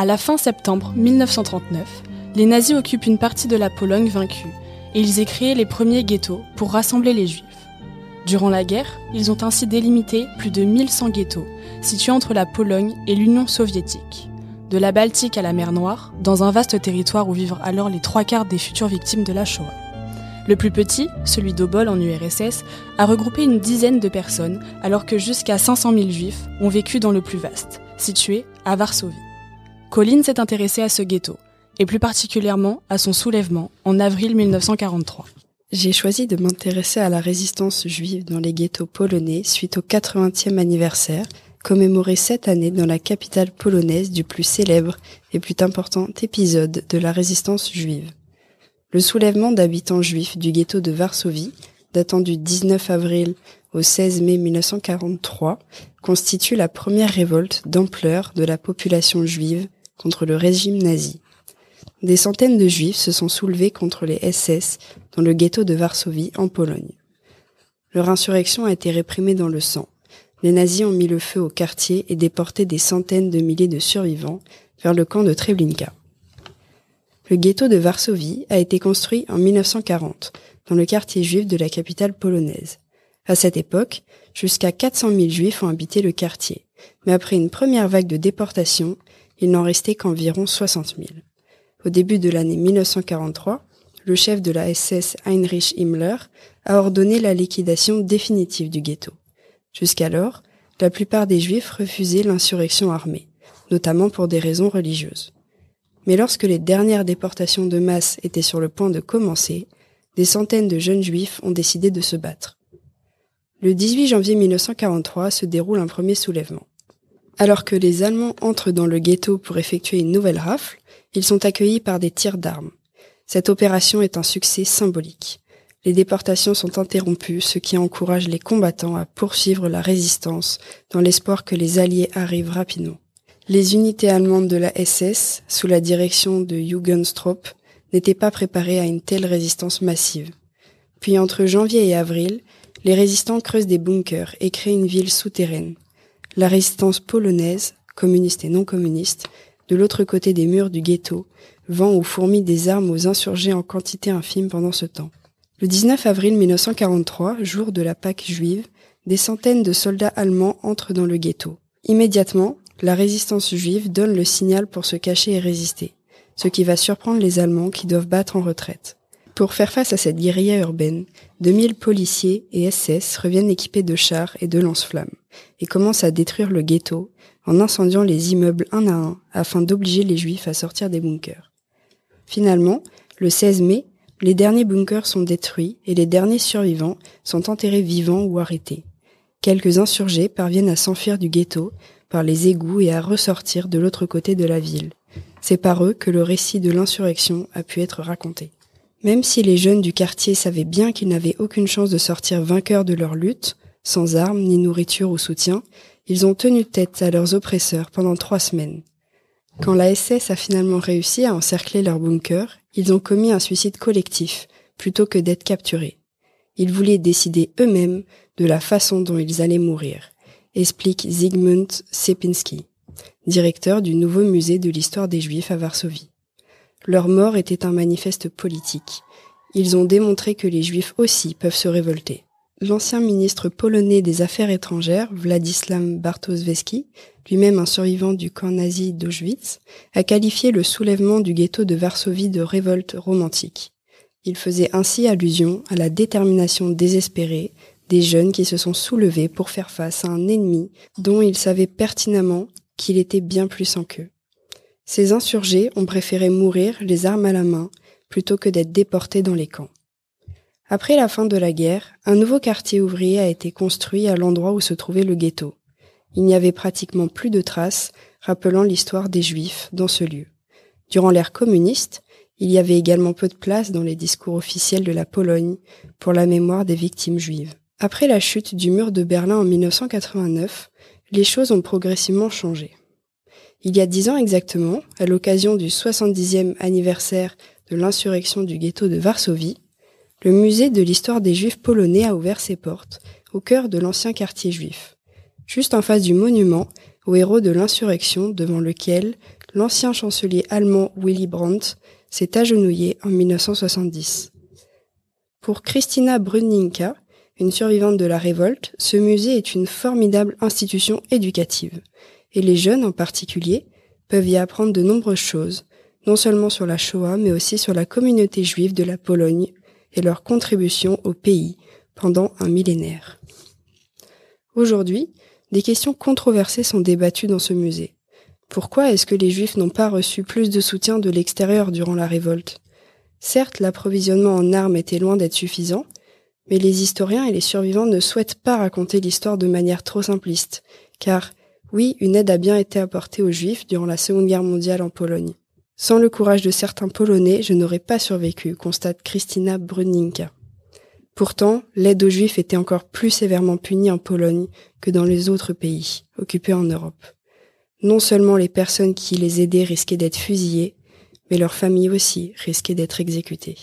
À la fin septembre 1939, les nazis occupent une partie de la Pologne vaincue et ils y créé les premiers ghettos pour rassembler les juifs. Durant la guerre, ils ont ainsi délimité plus de 1100 ghettos situés entre la Pologne et l'Union soviétique, de la Baltique à la mer Noire, dans un vaste territoire où vivent alors les trois quarts des futures victimes de la Shoah. Le plus petit, celui d'Obol en URSS, a regroupé une dizaine de personnes, alors que jusqu'à 500 000 juifs ont vécu dans le plus vaste, situé à Varsovie. Colin s'est intéressé à ce ghetto, et plus particulièrement à son soulèvement en avril 1943. J'ai choisi de m'intéresser à la résistance juive dans les ghettos polonais suite au 80e anniversaire, commémoré cette année dans la capitale polonaise du plus célèbre et plus important épisode de la résistance juive. Le soulèvement d'habitants juifs du ghetto de Varsovie, datant du 19 avril au 16 mai 1943, constitue la première révolte d'ampleur de la population juive contre le régime nazi. Des centaines de juifs se sont soulevés contre les SS dans le ghetto de Varsovie en Pologne. Leur insurrection a été réprimée dans le sang. Les nazis ont mis le feu au quartier et déporté des centaines de milliers de survivants vers le camp de Treblinka. Le ghetto de Varsovie a été construit en 1940 dans le quartier juif de la capitale polonaise. À cette époque, jusqu'à 400 000 juifs ont habité le quartier, mais après une première vague de déportation, il n'en restait qu'environ 60 000. Au début de l'année 1943, le chef de la SS Heinrich Himmler a ordonné la liquidation définitive du ghetto. Jusqu'alors, la plupart des juifs refusaient l'insurrection armée, notamment pour des raisons religieuses. Mais lorsque les dernières déportations de masse étaient sur le point de commencer, des centaines de jeunes juifs ont décidé de se battre. Le 18 janvier 1943 se déroule un premier soulèvement. Alors que les Allemands entrent dans le ghetto pour effectuer une nouvelle rafle, ils sont accueillis par des tirs d'armes. Cette opération est un succès symbolique. Les déportations sont interrompues, ce qui encourage les combattants à poursuivre la résistance dans l'espoir que les Alliés arrivent rapidement. Les unités allemandes de la SS, sous la direction de Jugendstrup, n'étaient pas préparées à une telle résistance massive. Puis entre janvier et avril, les résistants creusent des bunkers et créent une ville souterraine. La résistance polonaise, communiste et non communiste, de l'autre côté des murs du ghetto, vend ou fourmille des armes aux insurgés en quantité infime pendant ce temps. Le 19 avril 1943, jour de la Pâque juive, des centaines de soldats allemands entrent dans le ghetto. Immédiatement, la résistance juive donne le signal pour se cacher et résister, ce qui va surprendre les Allemands qui doivent battre en retraite. Pour faire face à cette guérilla urbaine, 2000 policiers et SS reviennent équipés de chars et de lance-flammes et commencent à détruire le ghetto en incendiant les immeubles un à un afin d'obliger les juifs à sortir des bunkers. Finalement, le 16 mai, les derniers bunkers sont détruits et les derniers survivants sont enterrés vivants ou arrêtés. Quelques insurgés parviennent à s'enfuir du ghetto par les égouts et à ressortir de l'autre côté de la ville. C'est par eux que le récit de l'insurrection a pu être raconté. Même si les jeunes du quartier savaient bien qu'ils n'avaient aucune chance de sortir vainqueurs de leur lutte, sans armes ni nourriture ou soutien, ils ont tenu tête à leurs oppresseurs pendant trois semaines. Quand la SS a finalement réussi à encercler leur bunker, ils ont commis un suicide collectif plutôt que d'être capturés. Ils voulaient décider eux-mêmes de la façon dont ils allaient mourir, explique Zygmunt Sepinski, directeur du nouveau musée de l'histoire des Juifs à Varsovie. Leur mort était un manifeste politique. Ils ont démontré que les Juifs aussi peuvent se révolter. L'ancien ministre polonais des Affaires étrangères, Władysław Bartoszewski, lui-même un survivant du camp nazi d'Auschwitz, a qualifié le soulèvement du ghetto de Varsovie de révolte romantique. Il faisait ainsi allusion à la détermination désespérée des jeunes qui se sont soulevés pour faire face à un ennemi dont ils savaient pertinemment qu'il était bien plus en qu'eux. Ces insurgés ont préféré mourir les armes à la main plutôt que d'être déportés dans les camps. Après la fin de la guerre, un nouveau quartier ouvrier a été construit à l'endroit où se trouvait le ghetto. Il n'y avait pratiquement plus de traces rappelant l'histoire des Juifs dans ce lieu. Durant l'ère communiste, il y avait également peu de place dans les discours officiels de la Pologne pour la mémoire des victimes juives. Après la chute du mur de Berlin en 1989, les choses ont progressivement changé. Il y a dix ans exactement, à l'occasion du 70e anniversaire de l'insurrection du ghetto de Varsovie, le musée de l'histoire des Juifs polonais a ouvert ses portes au cœur de l'ancien quartier juif, juste en face du monument aux héros de l'insurrection devant lequel l'ancien chancelier allemand Willy Brandt s'est agenouillé en 1970. Pour Christina Brunninka, une survivante de la révolte, ce musée est une formidable institution éducative, et les jeunes en particulier peuvent y apprendre de nombreuses choses, non seulement sur la Shoah, mais aussi sur la communauté juive de la Pologne et leur contribution au pays pendant un millénaire. Aujourd'hui, des questions controversées sont débattues dans ce musée. Pourquoi est-ce que les Juifs n'ont pas reçu plus de soutien de l'extérieur durant la révolte? Certes, l'approvisionnement en armes était loin d'être suffisant, mais les historiens et les survivants ne souhaitent pas raconter l'histoire de manière trop simpliste, car oui, une aide a bien été apportée aux Juifs durant la Seconde Guerre mondiale en Pologne. Sans le courage de certains Polonais, je n'aurais pas survécu, constate Christina Bruninka. Pourtant, l'aide aux Juifs était encore plus sévèrement punie en Pologne que dans les autres pays occupés en Europe. Non seulement les personnes qui les aidaient risquaient d'être fusillées, mais leurs familles aussi risquaient d'être exécutées.